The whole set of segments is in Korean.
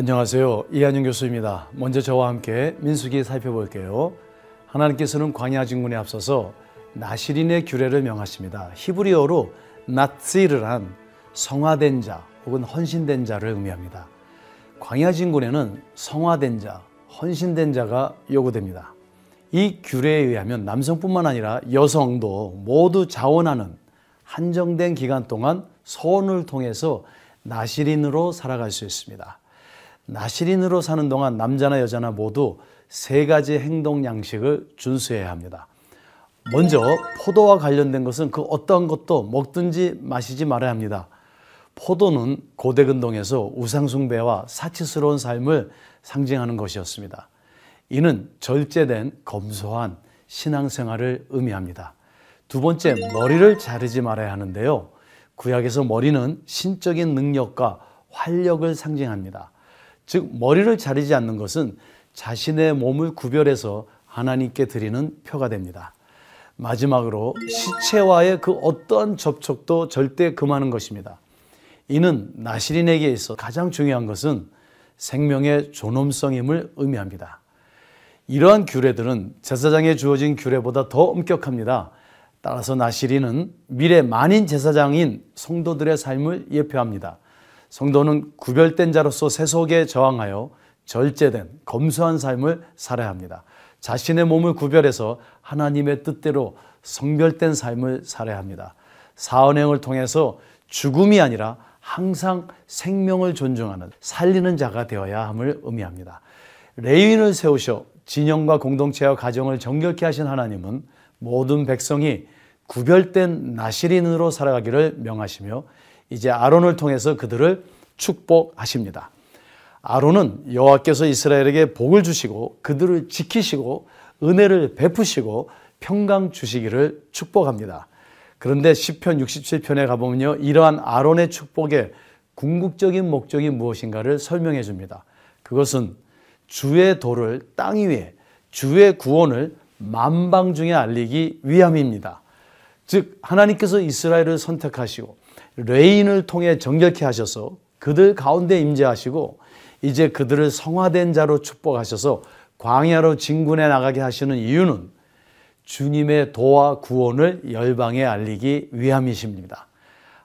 안녕하세요. 이한영 교수입니다. 먼저 저와 함께 민수기 살펴볼게요. 하나님께서는 광야 진군에 앞서서 나시린의 규례를 명하십니다. 히브리어로 나tsi르란 성화된 자 혹은 헌신된 자를 의미합니다. 광야 진군에는 성화된 자, 헌신된 자가 요구됩니다. 이 규례에 의하면 남성뿐만 아니라 여성도 모두 자원하는 한정된 기간 동안 소원을 통해서 나시린으로 살아갈 수 있습니다. 나시린으로 사는 동안 남자나 여자나 모두 세 가지 행동 양식을 준수해야 합니다. 먼저 포도와 관련된 것은 그 어떠한 것도 먹든지 마시지 말아야 합니다. 포도는 고대 근동에서 우상숭배와 사치스러운 삶을 상징하는 것이었습니다. 이는 절제된 검소한 신앙생활을 의미합니다. 두 번째, 머리를 자르지 말아야 하는데요. 구약에서 머리는 신적인 능력과 활력을 상징합니다. 즉, 머리를 자르지 않는 것은 자신의 몸을 구별해서 하나님께 드리는 표가 됩니다. 마지막으로 시체와의 그 어떠한 접촉도 절대 금하는 것입니다. 이는 나시린에게 있어 가장 중요한 것은 생명의 존엄성임을 의미합니다. 이러한 규례들은 제사장에 주어진 규례보다 더 엄격합니다. 따라서 나시린은 미래 만인 제사장인 성도들의 삶을 예표합니다. 성도는 구별된 자로서 세속에 저항하여 절제된 검소한 삶을 살아야 합니다. 자신의 몸을 구별해서 하나님의 뜻대로 성별된 삶을 살아야 합니다. 사언행을 통해서 죽음이 아니라 항상 생명을 존중하는 살리는 자가 되어야 함을 의미합니다. 레인을 세우셔 진영과 공동체와 가정을 정결케 하신 하나님은 모든 백성이 구별된 나시린으로 살아가기를 명하시며 이제 아론을 통해서 그들을 축복하십니다. 아론은 여호와께서 이스라엘에게 복을 주시고 그들을 지키시고 은혜를 베푸시고 평강 주시기를 축복합니다. 그런데 시편 67편에 가보면요. 이러한 아론의 축복의 궁극적인 목적이 무엇인가를 설명해 줍니다. 그것은 주의 도를 땅 위에 주의 구원을 만방 중에 알리기 위함입니다. 즉 하나님께서 이스라엘을 선택하시고 레인을 통해 정결케 하셔서 그들 가운데 임재하시고 이제 그들을 성화된 자로 축복하셔서 광야로 진군해 나가게 하시는 이유는 주님의 도와 구원을 열방에 알리기 위함이십니다.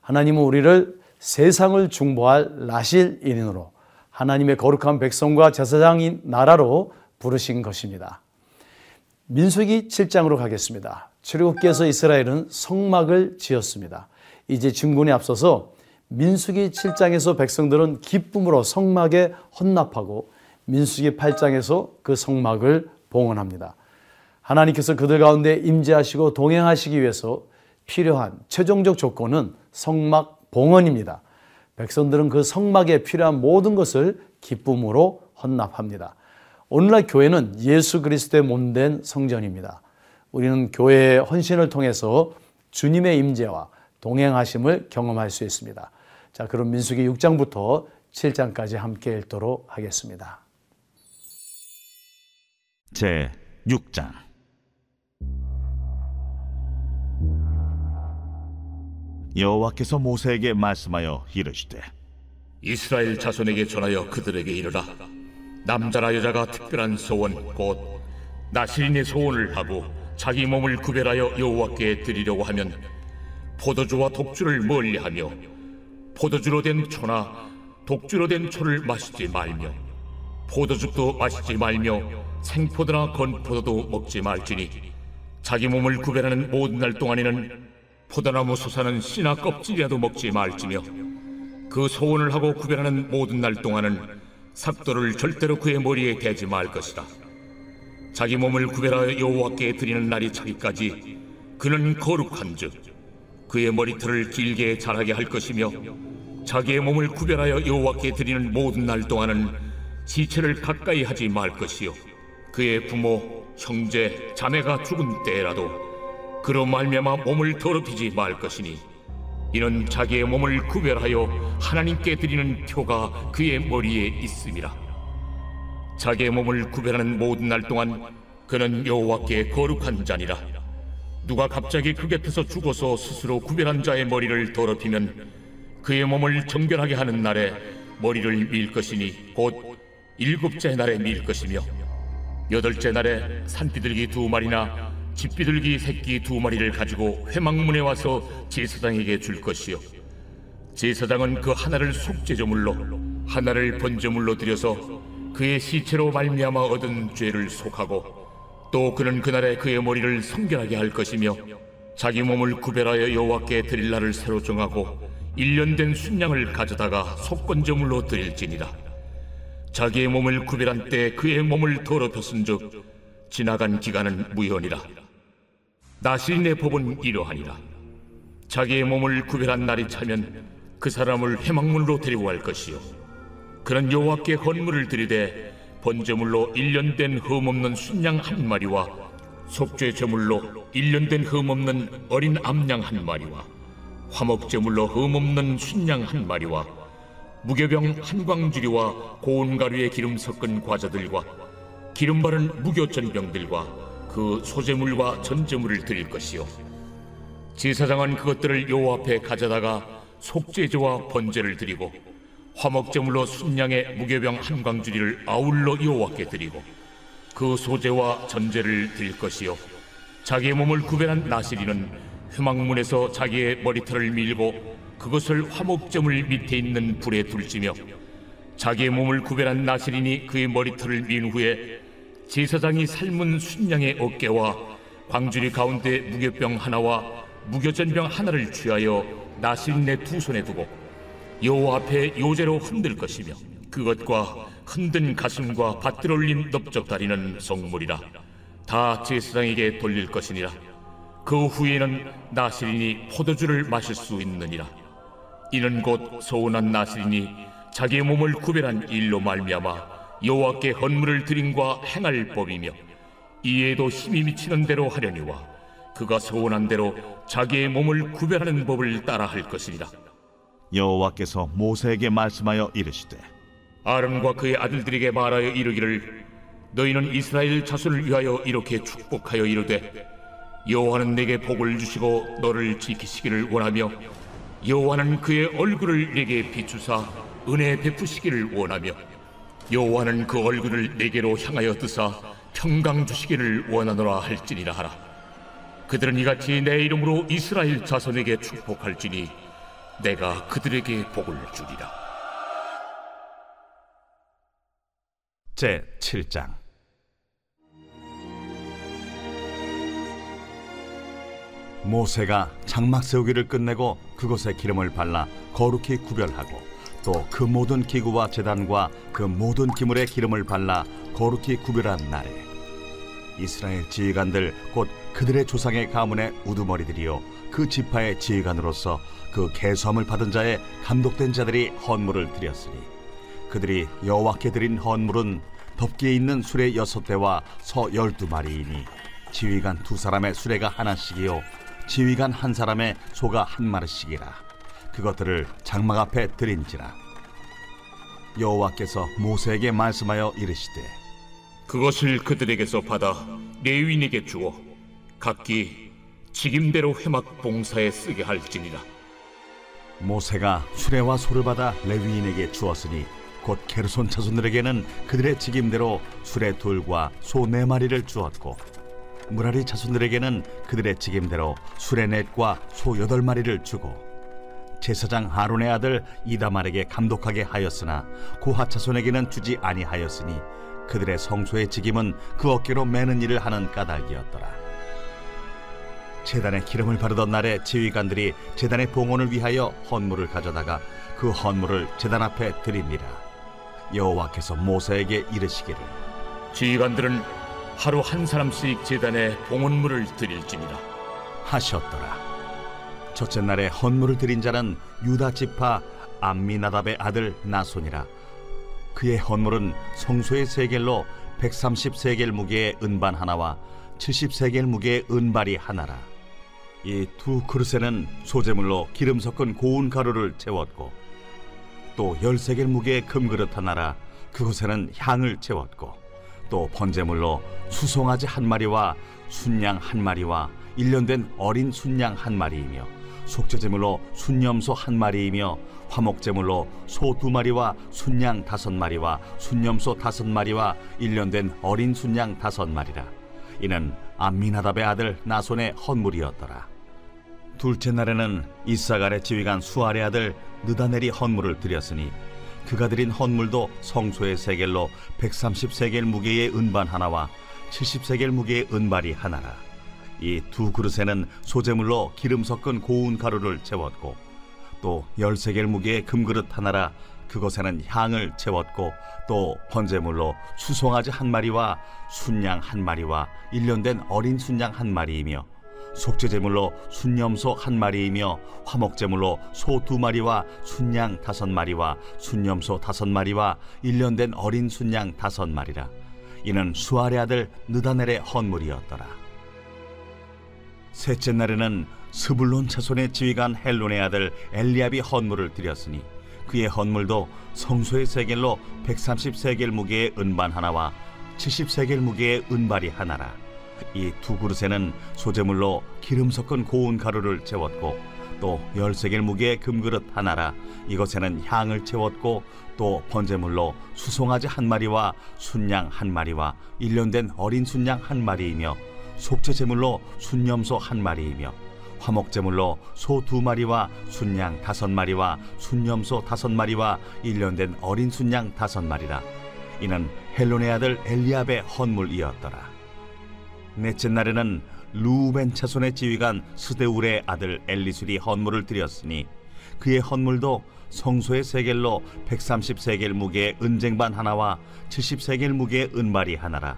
하나님은 우리를 세상을 중보할 라실 인으로 하나님의 거룩한 백성과 제사장인 나라로 부르신 것입니다. 민수기 7장으로 가겠습니다. 출애굽기에서 이스라엘은 성막을 지었습니다. 이제 증군에 앞서서 민수기 7장에서 백성들은 기쁨으로 성막에 헌납하고 민수기 8장에서 그 성막을 봉헌합니다. 하나님께서 그들 가운데 임재하시고 동행하시기 위해서 필요한 최종적 조건은 성막 봉헌입니다. 백성들은 그 성막에 필요한 모든 것을 기쁨으로 헌납합니다. 오늘날 교회는 예수 그리스도의 몸된 성전입니다. 우리는 교회의 헌신을 통해서 주님의 임재와 동행하심을 경험할 수 있습니다. 자, 그럼 민수기 6장부터 7장까지 함께 읽도록 하겠습니다. 제 6장 여호와께서 모세에게 말씀하여 이르시되 이스라엘 자손에게 전하여 그들에게 이르라 남자나 여자가 특별한 소원 곧 나시린의 소원을 하고 자기 몸을 구별하여 여호와께 드리려고 하면 포도주와 독주를 멀리하며 포도주로 된 초나 독주로 된 초를 마시지 말며 포도즙도 마시지 말며 생포도나 건포도도 먹지 말지니 자기 몸을 구별하는 모든 날 동안에는 포도나무 솟아는 씨나 껍질이라도 먹지 말지며 그 소원을 하고 구별하는 모든 날 동안은 삭도를 절대로 그의 머리에 대지 말 것이다. 자기 몸을 구별하여 여호와께 드리는 날이 차기까지 그는 거룩한즉 그의 머리털을 길게 자라게 할 것이며 자기의 몸을 구별하여 여호와께 드리는 모든 날 동안은 지체를 가까이 하지 말 것이요. 그의 부모 형제 자매가 죽은 때라도 그로 말미암아 몸을 더럽히지 말 것이니 이는 자기의 몸을 구별하여 하나님께 드리는 표가 그의 머리에 있음이라. 자기의 몸을 구별하는 모든 날 동안 그는 여호와께 거룩한 자니라 누가 갑자기 그 곁에서 죽어서 스스로 구별한 자의 머리를 더럽히면 그의 몸을 정결하게 하는 날에 머리를 밀 것이니 곧 일곱째 날에 밀 것이며 여덟째 날에 산비둘기 두 마리나 집비둘기 새끼 두 마리를 가지고 회막문에 와서 제사장에게 줄 것이요. 제사장은 그 하나를 속죄제물로 하나를 번제물로 드려서 그의 시체로 말미암아 얻은 죄를 속하고 또 그는 그날에 그의 머리를 성결하게 할 것이며 자기 몸을 구별하여 여호와께 드릴 날을 새로 정하고 일년된 순양을 가져다가 속건제물로 드릴지니라. 자기의 몸을 구별한 때 그의 몸을 더럽혔은즉 지나간 기간은 무효니라. 나시린의 법은 이러하니라. 자기의 몸을 구별한 날이 차면 그 사람을 해망문으로 데리고 갈 것이요. 그는 여호와께 헌물을 드리되 번제물로 일년된 흠없는 순양 한 마리와 속죄 제물로 일년된 흠없는 어린 암양 한 마리와 화목 제물로 흠없는 순양 한 마리와 무교병 한 광주리와 고운 가루에 기름 섞은 과자들과 기름 바른 무교 전병들과 그 소제물과 전제물을 드릴 것이요. 제사장은 그것들을 여호와 앞에 가져다가 속죄제와 번제를 드리고 화목제물로 순양의 무교병 한 광주리를 아울러 여호와께 드리고 그 소제와 전제를 드릴 것이요. 자기의 몸을 구별한 나시리는 회막문에서 자기의 머리털을 밀고 그것을 화목제물 밑에 있는 불에 둘지며 자기의 몸을 구별한 나시린이 그의 머리털을 민 후에 제사장이 삶은 순양의 어깨와 광주리 가운데 무교병 하나와 무교전병 하나를 취하여 나시린의 두 손에 두고 여호와 앞에 요제로 흔들 것이며 그것과 흔든 가슴과 밭들 올린 넓적다리는 성물이라. 다 제사장에게 돌릴 것이니라. 그 후에는 나시린이 포도주를 마실 수 있느니라. 이는 곧 소원한 나시린이 자기의 몸을 구별한 일로 말미암아 여호와께 헌물을 드림과 행할 법이며 이에도 힘이 미치는 대로 하려니와 그가 소원한 대로 자기의 몸을 구별하는 법을 따라 할 것이니라 여호와께서 모세에게 말씀하여 이르시되 아론과 그의 아들들에게 말하여 이르기를 너희는 이스라엘 자손을 위하여 이렇게 축복하여 이르되 여호와는 내게 복을 주시고 너를 지키시기를 원하며 여호와는 그의 얼굴을 내게 비추사 은혜 베푸시기를 원하며 여호와는 그 얼굴을 내게로 향하여 드사 평강 주시기를 원하노라 할지니라 하라. 그들은 이같이 내 이름으로 이스라엘 자손에게 축복할지니 내가 그들에게 복을 주리라. 제 7장. 모세가 장막 세우기를 끝내고 그곳에 기름을 발라 거룩히 구별하고 또 그 모든 기구와 제단과 그 모든 기물에 기름을 발라 거룩히 구별한 날에 이스라엘 지휘관들 곧 그들의 조상의 가문의 우두머리들이요 그 지파의 지휘관으로서 그 계수함을 받은 자의 감독된 자들이 헌물을 드렸으니 그들이 여호와께 드린 헌물은 덮기에 있는 수레 여섯 대와 서 열두 마리이니 지휘관 두 사람의 수레가 하나씩이요 지휘관 한 사람의 소가 한 마리씩이라. 그것들을 장막 앞에 드린지라. 여호와께서 모세에게 말씀하여 이르시되 그것을 그들에게서 받아 레위인에게 주어 각기 직임대로 회막 봉사에 쓰게 할지니라 모세가 수레와 소를 받아 레위인에게 주었으니 곧 게르손 자손들에게는 그들의 직임대로 수레 둘과 소 네 마리를 주었고 무라리 자손들에게는 그들의 직임대로 수레 넷과 소 여덟 마리를 주고 제사장 하론의 아들 이다말에게 감독하게 하였으나 고하 자손에게는 주지 아니하였으니 그들의 성소의 직임은 그 어깨로 매는 일을 하는 까닭이었더라. 제단에 기름을 바르던 날에 지휘관들이 제단의 봉헌을 위하여 헌물을 가져다가 그 헌물을 제단 앞에 드립니다. 여호와께서 모세에게 이르시기를 지휘관들은 하루 한 사람씩 제단에 봉헌물을 드릴지니라 하셨더라. 첫째 날에 헌물을 드린 자는 유다 지파 암미나답의 아들 나손이라. 그의 헌물은 성소의 세겔로 130세겔 무게의 은반 하나와 70세겔 무게의 은발이 하나라. 이 두 그릇에는 소재물로 기름 섞은 고운 가루를 채웠고 또 열세겔 무게의 금그릇 하나라 그곳에는 향을 채웠고 또 번제물로 수송아지 한 마리와 순양 한 마리와 일년된 어린 순양 한 마리이며 속죄제물로 순염소 한 마리이며 화목제물로 소 두 마리와 순양 다섯 마리와 순염소 다섯 마리와 일년된 어린 순양 다섯 마리라. 이는 암미나답의 아들 나손의 헌물이었더라 둘째 날에는 이사갈의 지휘관 수알의 아들 느다넬이 헌물을 드렸으니 그가 드린 헌물도 성소의 세겔로 130세겔 무게의 은반 하나와 70세겔 무게의 은발이 하나라. 이 두 그릇에는 소재물로 기름 섞은 고운 가루를 채웠고 또 열세겔 무게의 금그릇 하나라 그것에는 향을 채웠고 또 번제물로 수송아지 한 마리와 순양 한 마리와 일년된 어린 순양 한 마리이며 속죄제물로 순염소 한 마리이며 화목제물로 소 두 마리와 순양 다섯 마리와 순염소 다섯 마리와 일년된 어린 순양 다섯 마리라. 이는 수아의 아들 느다넬의 헌물이었더라. 셋째 날에는 스불론 차손의 지휘관 헬론의 아들 엘리압이 헌물을 드렸으니 그의 헌물도 성소의 세겔로 130세겔 무게의 은반 하나와 70세겔 무게의 은발이 하나라 이 두 그릇에는 소재물로 기름 섞은 고운 가루를 채웠고 또 열세겔 무게의 금그릇 하나라 이것에는 향을 채웠고 또 번제물로 수송아지 한 마리와 순양 한 마리와 일년된 어린 순양 한 마리이며 속죄 제물로 순염소 한 마리이며 화목제물로 소 두 마리와 순양 다섯 마리와 순염소 다섯 마리와 일년된 어린 순양 다섯 마리라. 이는 헬론의 아들 엘리압의 헌물이었더라 넷째 날에는 루벤 차손의 지휘관 스데울의 아들 엘리술이 헌물을 드렸으니 그의 헌물도 성소의 세겔로 130세겔 무게의 은쟁반 하나와 70세겔 무게의 은발이 하나라.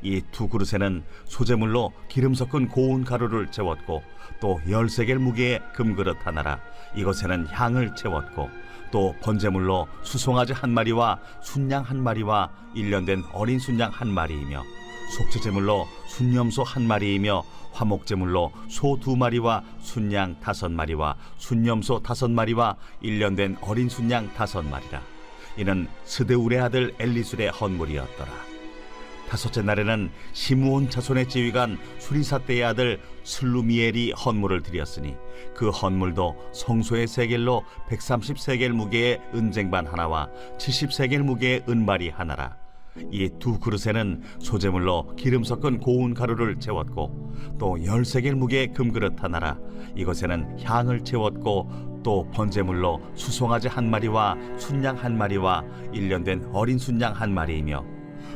이 두 그릇에는 소재물로 기름 섞은 고운 가루를 채웠고 또 열세겔 무게의 금그릇 하나라. 이것에는 향을 채웠고 또 번제물로 수송아지 한 마리와 순양 한 마리와 일년된 어린 순양 한 마리이며 속죄제물로 순염소 한 마리이며 화목제물로 소 두 마리와 순양 다섯 마리와 순염소 다섯 마리와 일년된 어린 순양 다섯 마리라. 이는 스데울의 아들 엘리술의 헌물이었더라. 다섯째 날에는 시므온 자손의 지휘관 수리사떼의 아들 슬루미엘이 헌물을 드렸으니 그 헌물도 성소의 세겔로 130세겔 무게의 은쟁반 하나와 70세겔 무게의 은발이 하나라 이 두 그릇에는 소재물로 기름 섞은 고운 가루를 채웠고 또 열세겔 무게의 금그릇 하나라 이것에는 향을 채웠고 또 번제물로 수송아지 한 마리와 순양 한 마리와 일년된 어린 순양 한 마리이며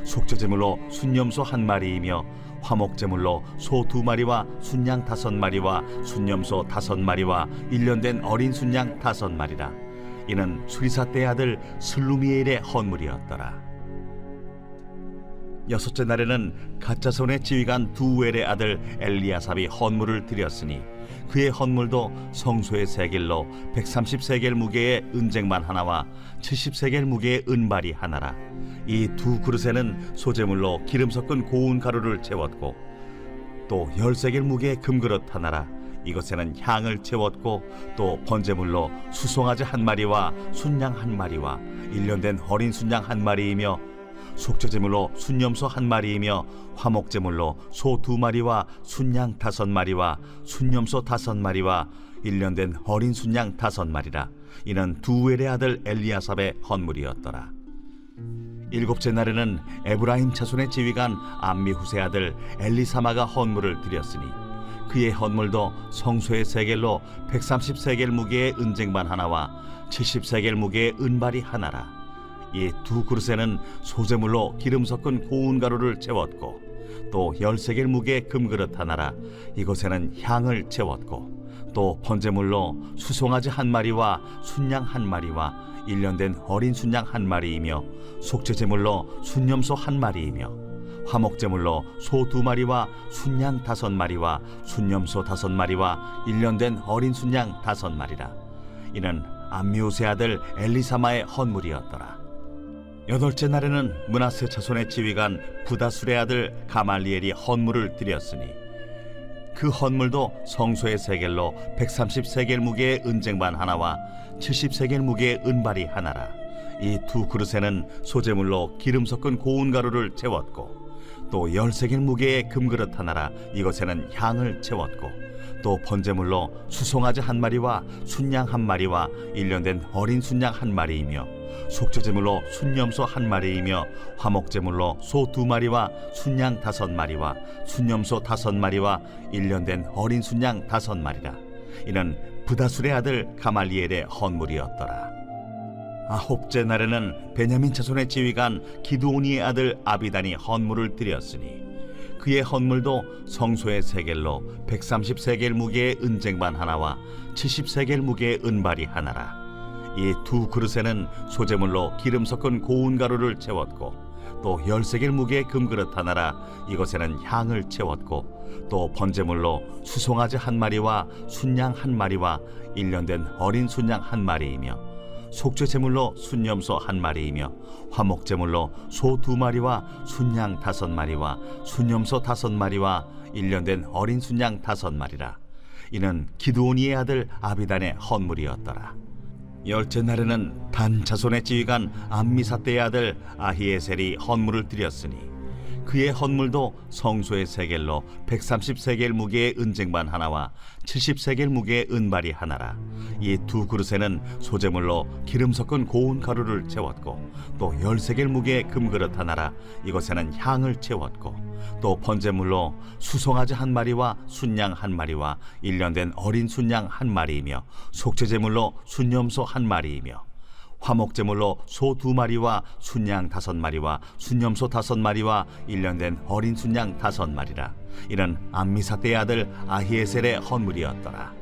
속죄제물로 순염소 한 마리이며 화목제물로 소 두 마리와 순양 다섯 마리와 순염소 다섯 마리와 일년된 어린 순양 다섯 마리라. 이는 수리사떼의 아들 슬루미엘의 헌물이었더라 여섯째 날에는 가짜손의 지휘관 두웰의 아들 엘리야삽이 헌물을 드렸으니 그의 헌물도 성소의 세겔로 130세겔 무게의 은쟁만 하나와 70세겔 무게의 은발이 하나라. 이 두 그릇에는 소재물로 기름 섞은 고운 가루를 채웠고 또 열세겔 무게의 금그릇 하나라. 이것에는 향을 채웠고 또 번제물로 수송아지 한 마리와 순양 한 마리와 일년된 어린 순양 한 마리이며 속죄제물로 순염소 한 마리이며 화목제물로 소 두 마리와 순양 다섯 마리와 순염소 다섯 마리와 일년된 어린 순양 다섯 마리라. 이는 두엘의 아들 엘리야삽의 헌물이었더라. 일곱째 날에는 에브라임 자손의 지휘관 암미 후세 아들 엘리사마가 헌물을 드렸으니 그의 헌물도 성소의 세겔로 130세겔 무게의 은쟁반 하나와 70세겔 무게의 은발이 하나라 이 두 그릇에는 소재물로 기름 섞은 고운 가루를 채웠고 또 열세겔 무게의 금그릇 하나라 이곳에는 향을 채웠고 또 번제물로 수송아지 한 마리와 순양 한 마리와 일년된 어린 순양 한 마리이며 속죄제물로 순염소 한 마리이며 화목제물로 소 두 마리와 순양 다섯 마리와 순염소 다섯 마리와 일년된 어린 순양 다섯 마리라. 이는 암미우세 아들 엘리사마의 헌물이었더라 여덟째 날에는 문하세 자손의 지휘관 부다술의 아들 가말리엘이 헌물을 드렸으니 그 헌물도 성소의 세겔로 130세겔 무게의 은쟁반 하나와 70세겔 무게의 은발이 하나라. 이 두 그릇에는 소재물로 기름 섞은 고운 가루를 채웠고 또 열세겔 무게의 금그릇 하나라. 이것에는 향을 채웠고 또 번제물로 수송아지 한 마리와 순양 한 마리와 일년된 어린 순양 한 마리이며 속죄제물로 순염소 한 마리이며 화목제물로 소 두 마리와 순양 다섯 마리와 순염소 다섯 마리와 일년된 어린 순양 다섯 마리라. 이는 부다술의 아들 가말리엘의 헌물이었더라. 아홉째 날에는 베냐민 자손의 지휘관 기드오니의 아들 아비단이 헌물을 드렸으니 그의 헌물도 성소의 세겔로 130세겔 무게의 은쟁반 하나와 70세겔 무게의 은발이 하나라 이 두 그릇에는 소재물로 기름 섞은 고운 가루를 채웠고 또 열세겔 무게의 금그릇 하나라 이것에는 향을 채웠고 또 번제물로 수송아지 한 마리와 순양 한 마리와 일년된 어린 순양 한 마리이며 속죄 제물로 순염소 한 마리이며 화목 제물로 소 두 마리와 순양 다섯 마리와 순염소 다섯 마리와 일년된 어린 순양 다섯 마리라. 이는 기드오니의 아들 아비단의 헌물이었더라 열째 날에는 단 자손의 지휘관 암미사떼의 아들 아히에셀이 헌물을 드렸으니 그의 헌물도 성소의 세겔로 130세겔 무게의 은쟁반 하나와 70세겔 무게의 은발이 하나라. 이 두 그릇에는 소재물로 기름 섞은 고운 가루를 채웠고 또 열세겔 무게의 금그릇 하나라. 이것에는 향을 채웠고 또 번제물로 수송아지 한 마리와 순양 한 마리와 일년된 어린 순양 한 마리이며 속죄제물로 순염소 한 마리이며 화목제물로 소 두 마리와 순양 다섯 마리와 순염소 다섯 마리와 일년된 어린 순양 다섯 마리라. 이는 암미사떼의 아들 아히에셀의 헌물이었더라.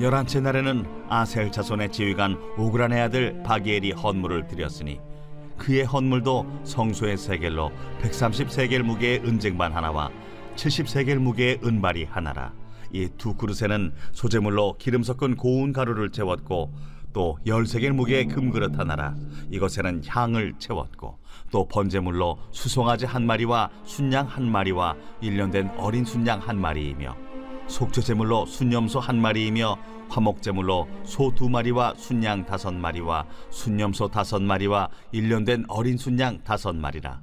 열한째 날에는 아셀 자손의 지휘관 오그란의 아들 바기엘이 헌물을 드렸으니 그의 헌물도 성소의 세겔로 130세겔 무게의 은쟁반 하나와 70세겔 무게의 은발이 하나라. 이 두 그릇에는 소재물로 기름 섞은 고운 가루를 채웠고 또 열세겔 무게의 금그릇 하나라. 이것에는 향을 채웠고 또 번제물로 수송아지 한 마리와 순양 한 마리와 일년된 어린 순양 한 마리이며 속죄제물로 순염소 한 마리이며 화목제물로 소 두 마리와 순양 다섯 마리와 순염소 다섯 마리와 일년된 어린 순양 다섯 마리라.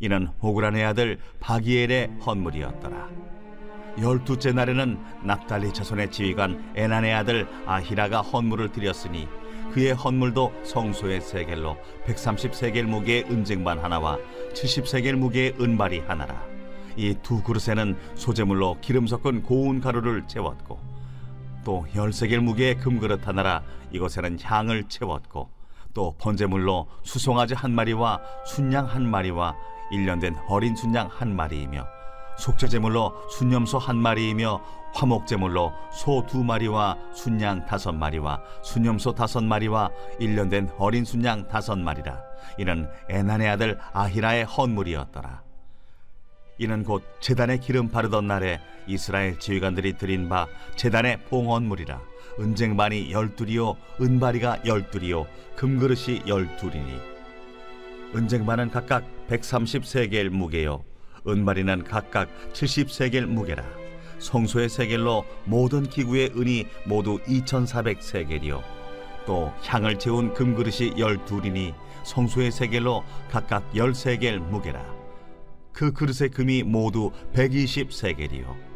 이는 호그란의 아들 바기엘의 헌물이었더라 열두째 날에는 납달리 자손의 지휘관 에난의 아들 아히라가 헌물을 드렸으니 그의 헌물도 성소의 세겔로 130세겔 무게의 은쟁반 하나와 70세겔 무게의 은발이 하나라. 이 두 그릇에는 소재물로 기름 섞은 고운 가루를 채웠고 또 열세겔 무게의 금그릇 하나라 이것에는 향을 채웠고 또 번제물로 수송아지 한 마리와 순양 한 마리와 일년된 어린 순양 한 마리이며 속죄제물로 순염소 한 마리이며 화목제물로 소 두 마리와 순양 다섯 마리와 순염소 다섯 마리와 일년된 어린 순양 다섯 마리라. 이는 에난의 아들 아히라의 헌물이었더라. 이는 곧 제단에 기름 바르던 날에 이스라엘 지휘관들이 드린 바 제단의 봉헌물이라. 은쟁반이 열둘이요 은바리가 열둘이요 금그릇이 열둘이니. 은쟁반은 각각 130세겔 무게요 은바리는 각각 70세겔 무게라. 성소의 세겔로 모든 기구의 은이 모두 2400세겔이요. 또 향을 채운 금그릇이 열둘이니 성소의 세겔로 각각 10세겔 무게라. 그 그릇의 금이 모두 120세겔이요.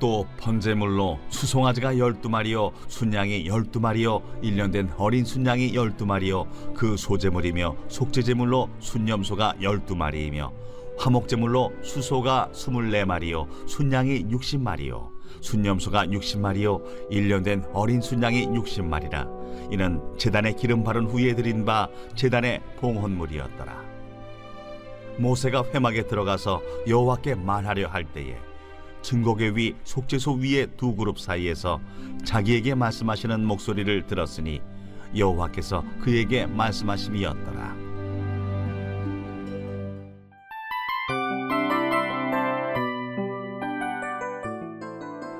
또 번제물로 수송아지가 열두 마리요 순양이 열두 마리요 일년된 어린 순양이 열두 마리요 그 소제물이며 속죄제물로 순염소가 열두 마리이며 화목제물로 수소가 스물네 마리요 순양이 육십 마리요 순염소가 육십 마리요 일년된 어린 순양이 육십 마리라 이는 제단에 기름 바른 후에 드린 바 제단의 봉헌물이었더라 모세가 회막에 들어가서 여호와께 말하려 할 때에 증거계 위 속죄소 위의 두 그룹 사이에서 자기에게 말씀하시는 목소리를 들었으니 여호와께서 그에게 말씀하심이었더라.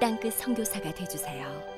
땅끝 선교사가 되주세요.